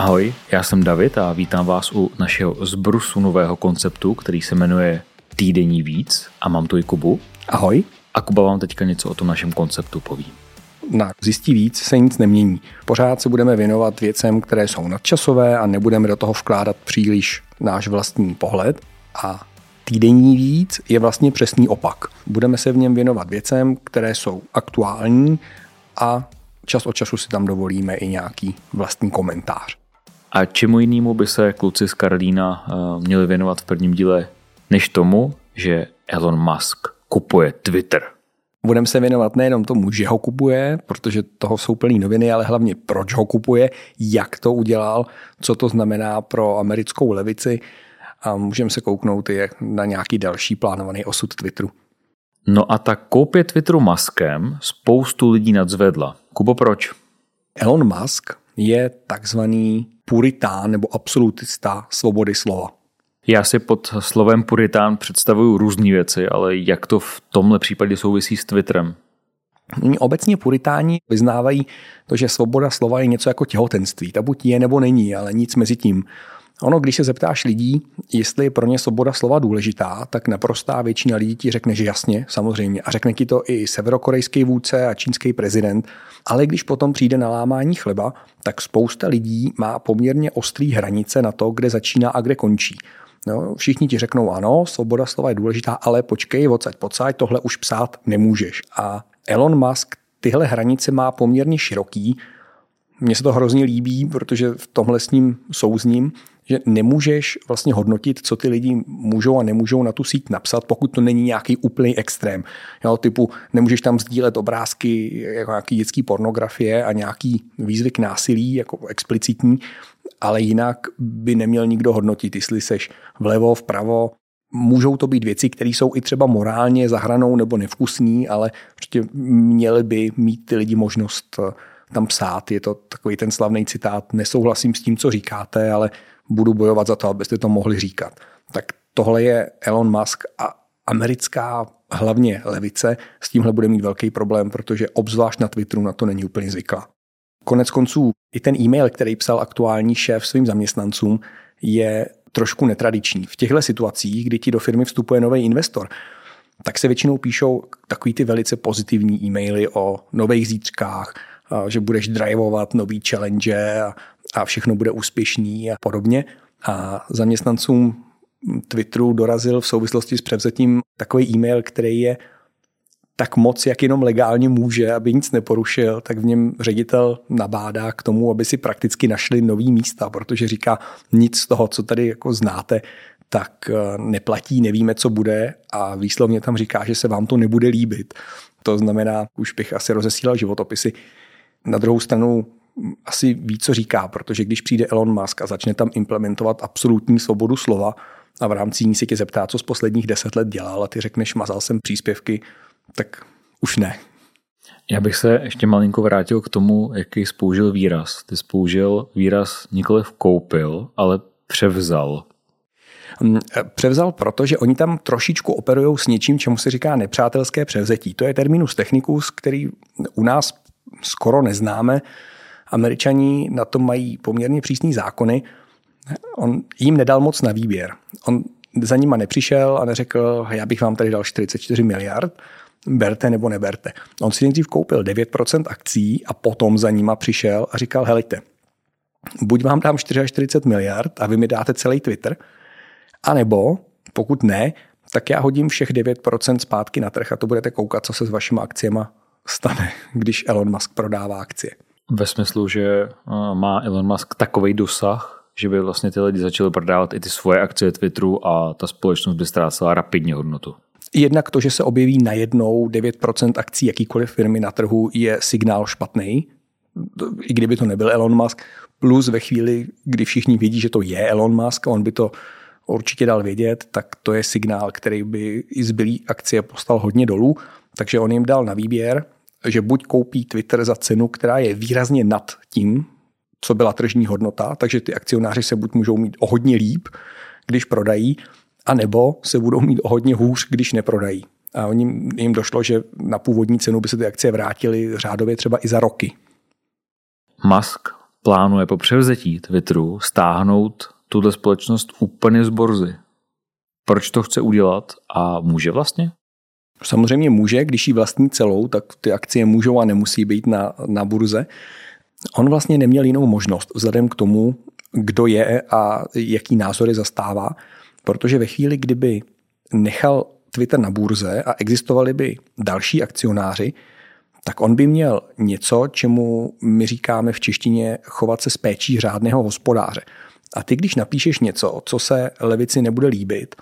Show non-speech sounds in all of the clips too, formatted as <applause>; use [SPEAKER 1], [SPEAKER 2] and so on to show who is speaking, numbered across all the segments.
[SPEAKER 1] Ahoj, já jsem David a vítám vás u našeho zbrusu nového konceptu, který se jmenuje Týdenní víc a mám tu i Kubu.
[SPEAKER 2] Ahoj.
[SPEAKER 1] A Kuba vám teďka něco o tom našem konceptu poví.
[SPEAKER 2] Na zjistí víc se nic nemění. Pořád se budeme věnovat věcem, které jsou nadčasové a nebudeme do toho vkládat příliš náš vlastní pohled. A týdenní víc je vlastně přesný opak. Budeme se v něm věnovat věcem, které jsou aktuální a čas od času si tam dovolíme i nějaký vlastní komentář.
[SPEAKER 1] A čemu jinému by se kluci z Karlína eh, měli věnovat v prvním díle, než tomu, že Elon Musk kupuje Twitter?
[SPEAKER 2] Budeme se věnovat nejenom tomu, že ho kupuje, protože toho jsou plný noviny, ale hlavně proč ho kupuje, jak to udělal, co to znamená pro americkou levici a můžeme se kouknout i na nějaký další plánovaný osud Twitteru.
[SPEAKER 1] No a ta koupě Twitteru Muskem spoustu lidí nadzvedla. Kubo, proč?
[SPEAKER 2] Elon Musk je takzvaný puritán nebo absolutista svobody slova.
[SPEAKER 1] Já si pod slovem puritán představuju různé věci, ale jak to v tomhle případě souvisí s Twitterem?
[SPEAKER 2] Obecně puritáni vyznávají to, že svoboda slova je něco jako těhotenství. Ta buď je nebo není, ale nic mezi tím. Ono, když se zeptáš lidí, jestli je pro ně svoboda slova důležitá, tak naprostá většina lidí ti řekne, že jasně, samozřejmě. A řekne ti to i severokorejský vůdce a čínský prezident. Ale když potom přijde na lámání chleba, tak spousta lidí má poměrně ostrý hranice na to, kde začíná a kde končí. No, všichni ti řeknou ano, svoboda slova je důležitá, ale počkej, odsaď, pocať, tohle už psát nemůžeš. A Elon Musk tyhle hranice má poměrně široký. Mně se to hrozně líbí, protože v tomhle s ním souzním, že nemůžeš vlastně hodnotit, co ty lidi můžou a nemůžou na tu síť napsat, pokud to není nějaký úplný extrém. Jo, typu nemůžeš tam sdílet obrázky jako nějaký dětský pornografie a nějaký výzvy k násilí, jako explicitní, ale jinak by neměl nikdo hodnotit, jestli seš vlevo, vpravo, Můžou to být věci, které jsou i třeba morálně zahranou nebo nevkusní, ale prostě měli by mít ty lidi možnost tam psát. Je to takový ten slavný citát, nesouhlasím s tím, co říkáte, ale budu bojovat za to, abyste to mohli říkat. Tak tohle je Elon Musk a americká hlavně levice s tímhle bude mít velký problém, protože obzvlášť na Twitteru na to není úplně zvyklá. Konec konců i ten e-mail, který psal aktuální šéf svým zaměstnancům, je trošku netradiční. V těchto situacích, kdy ti do firmy vstupuje nový investor, tak se většinou píšou takový ty velice pozitivní e-maily o nových zítřkách, že budeš drivovat nový challenge a, a všechno bude úspěšný a podobně. A zaměstnancům Twitteru dorazil v souvislosti s převzetím takový e-mail, který je tak moc, jak jenom legálně může, aby nic neporušil, tak v něm ředitel nabádá k tomu, aby si prakticky našli nový místa, protože říká, nic z toho, co tady jako znáte, tak eh, neplatí, nevíme, co bude a výslovně tam říká, že se vám to nebude líbit. To znamená, už bych asi rozesílal životopisy. Na druhou stranu asi ví, co říká, protože když přijde Elon Musk a začne tam implementovat absolutní svobodu slova a v rámci ní se tě zeptá, co z posledních deset let dělal a ty řekneš, mazal jsem příspěvky, tak už ne.
[SPEAKER 1] Já bych se ještě malinko vrátil k tomu, jaký spoužil výraz. Ty spoužil výraz nikoli koupil, ale převzal.
[SPEAKER 2] Mm, převzal proto, že oni tam trošičku operují s něčím, čemu se říká nepřátelské převzetí. To je terminus technicus, který u nás skoro neznáme. Američani na to mají poměrně přísný zákony. On jim nedal moc na výběr. On za nima nepřišel a neřekl, já bych vám tady dal 44 miliard, berte nebo neberte. On si nejdřív koupil 9% akcí a potom za nima přišel a říkal, helejte, buď vám dám 44 miliard a vy mi dáte celý Twitter, anebo pokud ne, tak já hodím všech 9% zpátky na trh a to budete koukat, co se s vašimi akciemi stane, když Elon Musk prodává akcie.
[SPEAKER 1] Ve smyslu, že má Elon Musk takový dosah, že by vlastně ty lidi začali prodávat i ty svoje akcie Twitteru a ta společnost by ztrácela rapidně hodnotu.
[SPEAKER 2] Jednak to, že se objeví najednou 9% akcí jakýkoliv firmy na trhu, je signál špatný, i kdyby to nebyl Elon Musk, plus ve chvíli, kdy všichni vědí, že to je Elon Musk, on by to určitě dal vědět, tak to je signál, který by i zbylý akcie postal hodně dolů, takže on jim dal na výběr, že buď koupí Twitter za cenu, která je výrazně nad tím, co byla tržní hodnota, takže ty akcionáři se buď můžou mít o hodně líp, když prodají, a nebo se budou mít o hodně hůř, když neprodají. A oni, jim došlo, že na původní cenu by se ty akcie vrátily řádově třeba i za roky.
[SPEAKER 1] Musk plánuje po převzetí Twitteru stáhnout tuto společnost úplně z borzy. Proč to chce udělat a může vlastně?
[SPEAKER 2] Samozřejmě může, když ji vlastní celou, tak ty akcie můžou a nemusí být na, na burze. On vlastně neměl jinou možnost vzhledem k tomu, kdo je a jaký názory zastává, protože ve chvíli, kdyby nechal Twitter na burze a existovali by další akcionáři, tak on by měl něco, čemu my říkáme v češtině chovat se s péčí řádného hospodáře. A ty, když napíšeš něco, co se levici nebude líbit,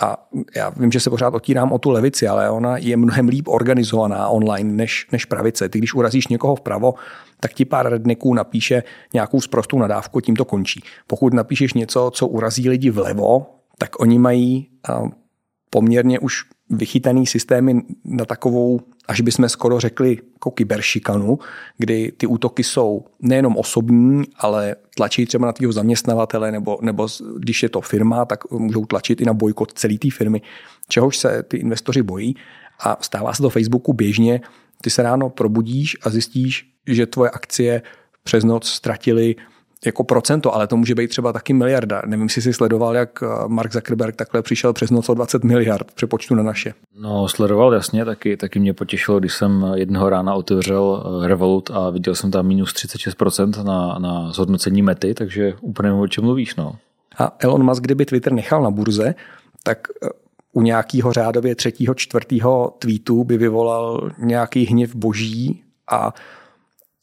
[SPEAKER 2] a já vím, že se pořád otírám o tu levici, ale ona je mnohem líp organizovaná online než, než pravice. Ty, když urazíš někoho vpravo, tak ti pár redneků napíše nějakou sprostou nadávku, tím to končí. Pokud napíšeš něco, co urazí lidi vlevo, tak oni mají poměrně už vychytaný systémy na takovou, až bychom skoro řekli, jako kyberšikanu, kdy ty útoky jsou nejenom osobní, ale tlačí třeba na tvého zaměstnavatele, nebo, nebo když je to firma, tak můžou tlačit i na bojkot celé té firmy, čehož se ty investoři bojí. A stává se to Facebooku běžně, ty se ráno probudíš a zjistíš, že tvoje akcie přes noc ztratily jako procento, ale to může být třeba taky miliarda. Nevím, jestli jsi sledoval, jak eh, Mark Zuckerberg takhle přišel přes noc o 20 miliard přepočtu na naše.
[SPEAKER 1] No, sledoval jasně, taky, taky mě potěšilo, když jsem jednoho rána otevřel eh, Revolut a viděl jsem tam minus 36% na, na zhodnocení mety, takže úplně o čem mluvíš, no.
[SPEAKER 2] A Elon Musk, kdyby Twitter nechal na burze, tak eh, u nějakého řádově třetího, čtvrtého tweetu by vyvolal nějaký hněv boží a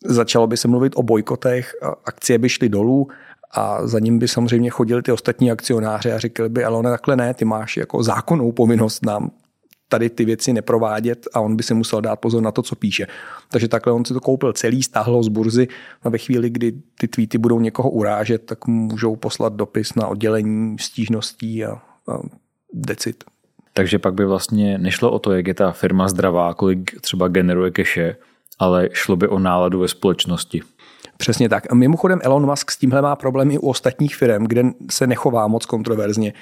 [SPEAKER 2] začalo by se mluvit o bojkotech, akcie by šly dolů a za ním by samozřejmě chodili ty ostatní akcionáři a říkali by, ale ne, takhle ne, ty máš jako zákonnou povinnost nám tady ty věci neprovádět a on by si musel dát pozor na to, co píše. Takže takhle on si to koupil celý, stáhl z burzy a ve chvíli, kdy ty tweety budou někoho urážet, tak můžou poslat dopis na oddělení stížností a, a decit.
[SPEAKER 1] Takže pak by vlastně nešlo o to, jak je ta firma zdravá, kolik třeba generuje keše, ale šlo by o náladu ve společnosti.
[SPEAKER 2] Přesně tak. A mimochodem Elon Musk s tímhle má problém i u ostatních firm, kde se nechová moc kontroverzně.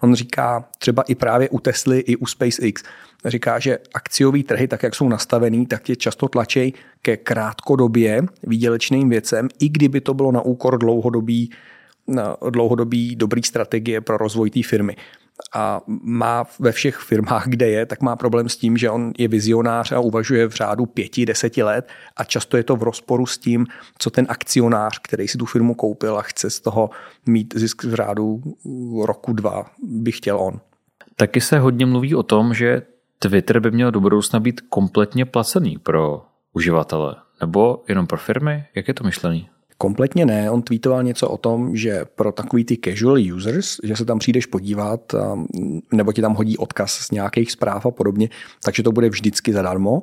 [SPEAKER 2] On říká třeba i právě u Tesly, i u SpaceX, říká, že akciové trhy, tak jak jsou nastavený, tak tě často tlačí ke krátkodobě výdělečným věcem, i kdyby to bylo na úkor dlouhodobý, dlouhodobý dobrý strategie pro rozvoj té firmy a má ve všech firmách, kde je, tak má problém s tím, že on je vizionář a uvažuje v řádu pěti, deseti let a často je to v rozporu s tím, co ten akcionář, který si tu firmu koupil a chce z toho mít zisk v řádu roku, dva, by chtěl on.
[SPEAKER 1] Taky se hodně mluví o tom, že Twitter by měl do budoucna být kompletně placený pro uživatele, nebo jenom pro firmy? Jak je to myšlený?
[SPEAKER 2] Kompletně ne, on tweetoval něco o tom, že pro takový ty casual users, že se tam přijdeš podívat, nebo ti tam hodí odkaz z nějakých zpráv a podobně, takže to bude vždycky zadarmo,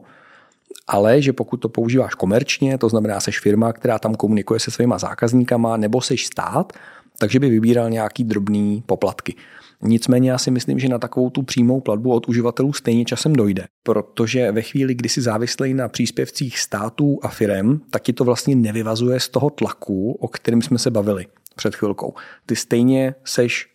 [SPEAKER 2] ale že pokud to používáš komerčně, to znamená, seš firma, která tam komunikuje se svýma zákazníkama, nebo seš stát, takže by vybíral nějaký drobný poplatky. Nicméně já si myslím, že na takovou tu přímou platbu od uživatelů stejně časem dojde, protože ve chvíli, kdy si závislý na příspěvcích států a firem, tak ti to vlastně nevyvazuje z toho tlaku, o kterém jsme se bavili před chvilkou. Ty stejně seš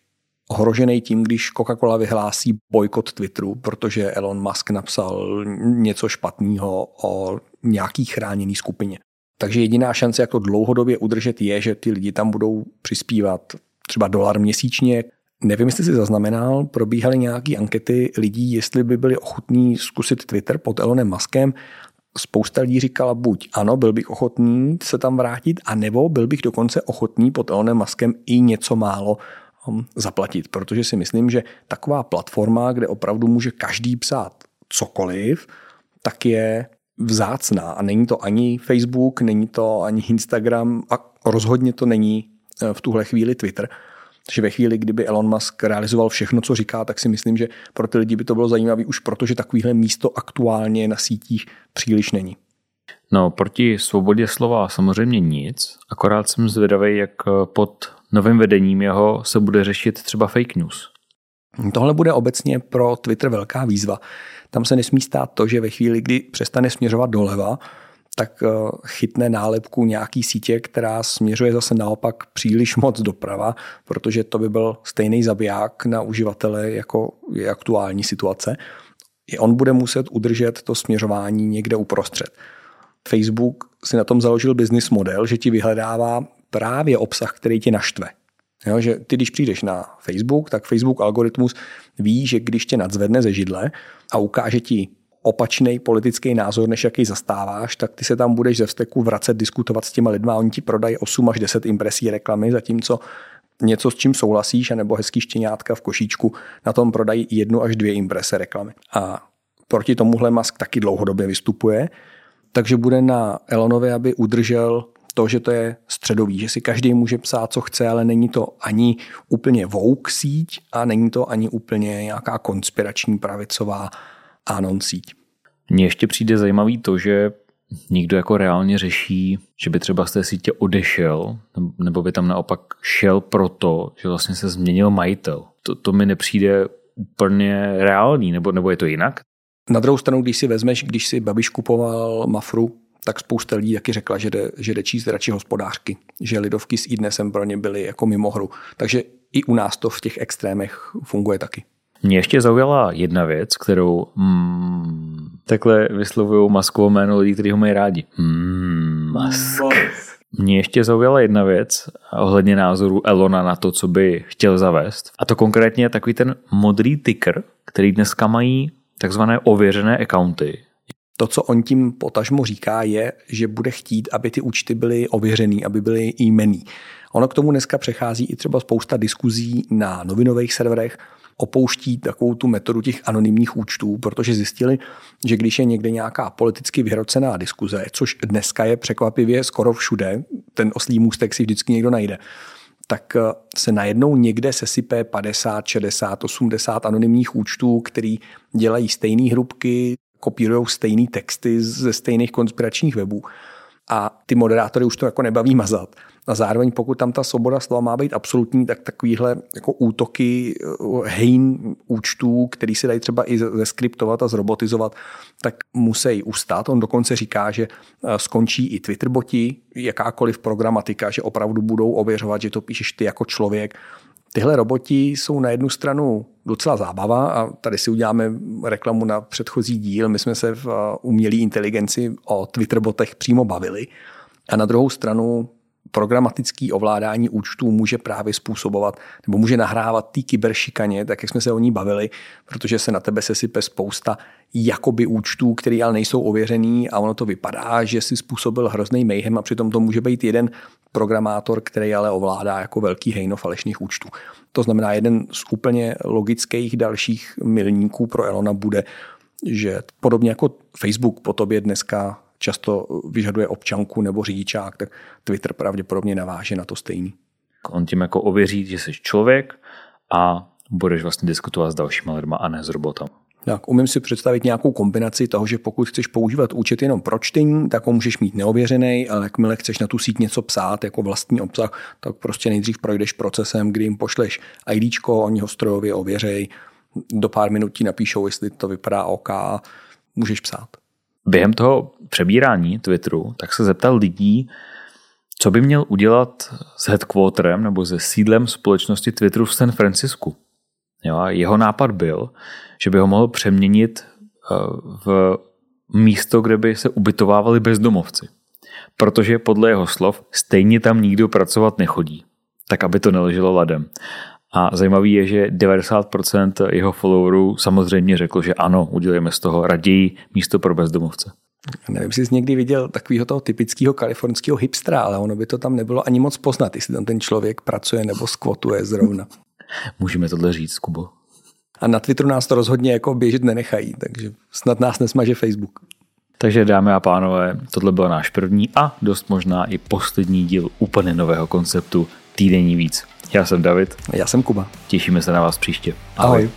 [SPEAKER 2] ohrožený tím, když Coca-Cola vyhlásí bojkot Twitteru, protože Elon Musk napsal něco špatného o nějaký chráněný skupině. Takže jediná šance, jak to dlouhodobě udržet, je, že ty lidi tam budou přispívat třeba dolar měsíčně, Nevím, jestli si zaznamenal, probíhaly nějaké ankety lidí, jestli by byli ochotní zkusit Twitter pod Elonem Muskem. Spousta lidí říkala buď ano, byl bych ochotný se tam vrátit, a nebo byl bych dokonce ochotný pod Elonem Muskem i něco málo um, zaplatit, protože si myslím, že taková platforma, kde opravdu může každý psát cokoliv, tak je vzácná a není to ani Facebook, není to ani Instagram a rozhodně to není eh, v tuhle chvíli Twitter. Takže ve chvíli, kdyby Elon Musk realizoval všechno, co říká, tak si myslím, že pro ty lidi by to bylo zajímavé už protože takovýhle místo aktuálně na sítích příliš není.
[SPEAKER 1] No, proti svobodě slova samozřejmě nic, akorát jsem zvědavý, jak pod novým vedením jeho se bude řešit třeba fake news.
[SPEAKER 2] Tohle bude obecně pro Twitter velká výzva. Tam se nesmí stát to, že ve chvíli, kdy přestane směřovat doleva, tak eh, chytne nálepku nějaký sítě, která směřuje zase naopak příliš moc doprava, protože to by byl stejný zabiják na uživatele, jako je aktuální situace. I on bude muset udržet to směřování někde uprostřed. Facebook si na tom založil business model, že ti vyhledává právě obsah, který tě naštve. Jo, že ty, když přijdeš na Facebook, tak Facebook algoritmus ví, že když tě nadzvedne ze židle a ukáže ti opačný politický názor, než jaký zastáváš, tak ty se tam budeš ze vzteku vracet, diskutovat s těma lidma, oni ti prodají 8 až 10 impresí reklamy, zatímco něco, s čím souhlasíš, anebo hezký štěňátka v košíčku, na tom prodají jednu až dvě imprese reklamy. A proti tomuhle Musk taky dlouhodobě vystupuje, takže bude na Elonovi, aby udržel to, že to je středový, že si každý může psát, co chce, ale není to ani úplně vouk síť a není to ani úplně nějaká konspirační pravicová anon síť.
[SPEAKER 1] Mně ještě přijde zajímavý to, že nikdo jako reálně řeší, že by třeba z té sítě odešel, nebo by tam naopak šel proto, že vlastně se změnil majitel. To, to mi nepřijde úplně reálný, nebo, nebo je to jinak?
[SPEAKER 2] Na druhou stranu, když si vezmeš, když si Babiš kupoval Mafru, tak spousta lidí taky řekla, že jde, že jde číst radši hospodářky, že lidovky s idnesem pro ně byly jako mimo hru. Takže i u nás to v těch extrémech funguje taky.
[SPEAKER 1] Mě ještě zaujala jedna věc, kterou mm, takhle vyslovují Maskovo jméno lidí, kteří ho mají rádi. Mm, Musk. Mě ještě zaujala jedna věc ohledně názoru Elona na to, co by chtěl zavést. A to konkrétně takový ten modrý ticker, který dneska mají takzvané ověřené accounty.
[SPEAKER 2] To, co on tím potažmo říká, je, že bude chtít, aby ty účty byly ověřený, aby byly jmený. Ono k tomu dneska přechází i třeba spousta diskuzí na novinových serverech, opouští takovou tu metodu těch anonymních účtů, protože zjistili, že když je někde nějaká politicky vyhrocená diskuze, což dneska je překvapivě skoro všude, ten oslý můstek si vždycky někdo najde, tak eh, se najednou někde sesype 50, 60, 80 anonymních účtů, který dělají stejné hrubky, kopírují stejné texty ze stejných konspiračních webů a ty moderátory už to jako nebaví mazat. A zároveň pokud tam ta svoboda slova má být absolutní, tak takovýhle jako útoky eh, hejn účtů, který se dají třeba i zeskriptovat a zrobotizovat, tak musí ustát. On dokonce říká, že eh, skončí i Twitter boti, jakákoliv programatika, že opravdu budou ověřovat, že to píšeš ty jako člověk. Tyhle roboti jsou na jednu stranu docela zábava a tady si uděláme reklamu na předchozí díl. My jsme se v eh, umělé inteligenci o Twitterbotech přímo bavili. A na druhou stranu programatický ovládání účtů může právě způsobovat nebo může nahrávat té kyberšikaně, tak jak jsme se o ní bavili, protože se na tebe sesype spousta jakoby účtů, které ale nejsou ověřený a ono to vypadá, že si způsobil hrozný mayhem a přitom to může být jeden programátor, který ale ovládá jako velký hejno falešných účtů. To znamená, jeden z úplně logických dalších milníků pro Elona bude, že podobně jako Facebook po tobě dneska často vyžaduje občanku nebo řidičák, tak Twitter pravděpodobně naváže na to stejný.
[SPEAKER 1] On tím jako ověří, že jsi člověk a budeš vlastně diskutovat s dalšíma lidma a ne s robotem.
[SPEAKER 2] Tak, umím si představit nějakou kombinaci toho, že pokud chceš používat účet jenom pro čtení, tak ho můžeš mít neověřený, ale jakmile chceš na tu síť něco psát jako vlastní obsah, tak prostě nejdřív projdeš procesem, kdy jim pošleš ID, oni ho strojově ověřej, do pár minut ti napíšou, jestli to vypadá OK, můžeš psát.
[SPEAKER 1] Během toho přebírání Twitteru tak se zeptal lidí, co by měl udělat s headquarterem nebo se sídlem společnosti Twitteru v San Francisku. Jo, a jeho nápad byl, že by ho mohl přeměnit eh, v místo, kde by se ubytovávali bezdomovci. Protože podle jeho slov stejně tam nikdo pracovat nechodí. Tak, aby to neleželo ladem. A zajímavý je, že 90% jeho followerů samozřejmě řekl, že ano, udělejme z toho raději místo pro bezdomovce.
[SPEAKER 2] Nevím, jestli jsi někdy viděl takového toho typického kalifornského hipstra, ale ono by to tam nebylo ani moc poznat, jestli tam ten člověk pracuje nebo skvotuje zrovna. <laughs>
[SPEAKER 1] Můžeme tohle říct, Kubo.
[SPEAKER 2] A na Twitteru nás to rozhodně jako běžet nenechají, takže snad nás nesmaže Facebook.
[SPEAKER 1] Takže dámy a pánové, tohle byl náš první a dost možná i poslední díl úplně nového konceptu Týdenní víc. Já jsem David.
[SPEAKER 2] Já jsem Kuba.
[SPEAKER 1] Těšíme se na vás příště.
[SPEAKER 2] Ahoj. Ahoj.